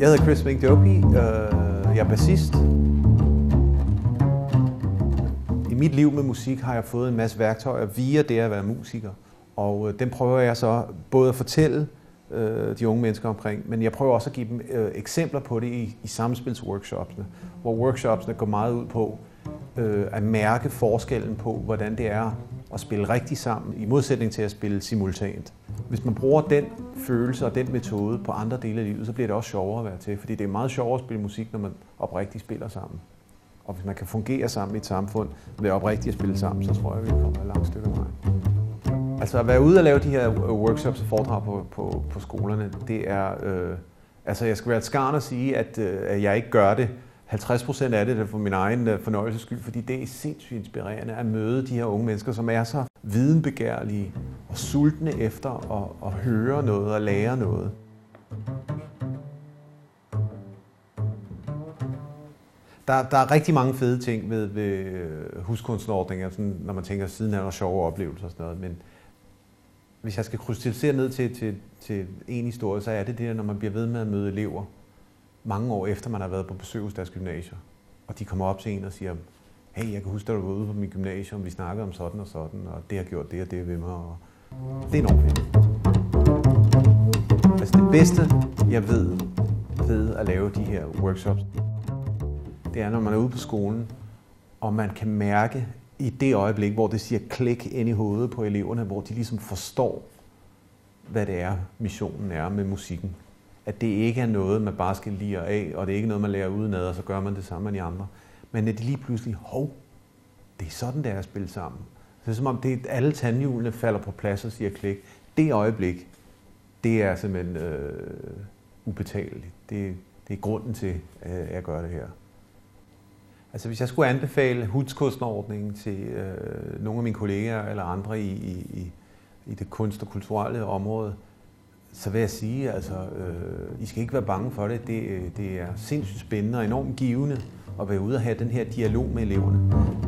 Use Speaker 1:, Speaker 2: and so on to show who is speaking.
Speaker 1: Jeg hedder Chris McDopey. Øh, jeg er bassist. I mit liv med musik har jeg fået en masse værktøjer via det at være musiker. Og øh, den prøver jeg så både at fortælle øh, de unge mennesker omkring, men jeg prøver også at give dem øh, eksempler på det i, i samspilsworkshopsene, hvor workshopsene går meget ud på øh, at mærke forskellen på, hvordan det er at spille rigtigt sammen, i modsætning til at spille simultant. Hvis man bruger den følelse og den metode på andre dele af livet, så bliver det også sjovere at være til, fordi det er meget sjovere at spille musik, når man oprigtigt spiller sammen. Og hvis man kan fungere sammen i et samfund, ved oprigtigt at spille sammen, så tror jeg, vi kommer et langt stykke vej. Altså at være ude og lave de her øh, workshops og foredrag på, på, på skolerne, det er... Øh, altså jeg skal være et skarn at sige, at, øh, at jeg ikke gør det 50 procent af det er for min egen øh, fornøjelses skyld, fordi det er sindssygt inspirerende at møde de her unge mennesker, som er så videnbegærlige og sultne efter at, at høre noget og lære noget. Der, der er rigtig mange fede ting ved, ved øh, huskunstnerordninger, sådan, når man tænker siden af sjove oplevelser og sådan noget, men hvis jeg skal krystallisere ned til, til, til en historie, så er det det, når man bliver ved med at møde elever, mange år efter man har været på besøg hos deres gymnasier. Og de kommer op til en og siger, hey, jeg kan huske, at du var ude på min gymnasium, vi snakkede om sådan og sådan, og det har gjort det og det ved mig. Og det er enormt fedt. Altså det bedste, jeg ved ved at lave de her workshops, det er, når man er ude på skolen, og man kan mærke i det øjeblik, hvor det siger klik ind i hovedet på eleverne, hvor de ligesom forstår, hvad det er, missionen er med musikken at det ikke er noget, man bare skal lige af, og det er ikke noget, man lærer udenad, og så gør man det samme med de andre. Men at de lige pludselig, hov, det er sådan, det er at spille sammen. Så det er som om, det, alle tandhjulene falder på plads og siger klik. Det øjeblik, det er simpelthen øh, ubetaleligt. Det, det er grunden til, øh, at jeg gør det her. Altså hvis jeg skulle anbefale hudskunstnerordningen til øh, nogle af mine kolleger eller andre i, i, i det kunst- og kulturelle område, så vil jeg sige, altså, øh, I skal ikke være bange for det. det. Øh, det er sindssygt spændende og enormt givende at være ude og have den her dialog med eleverne.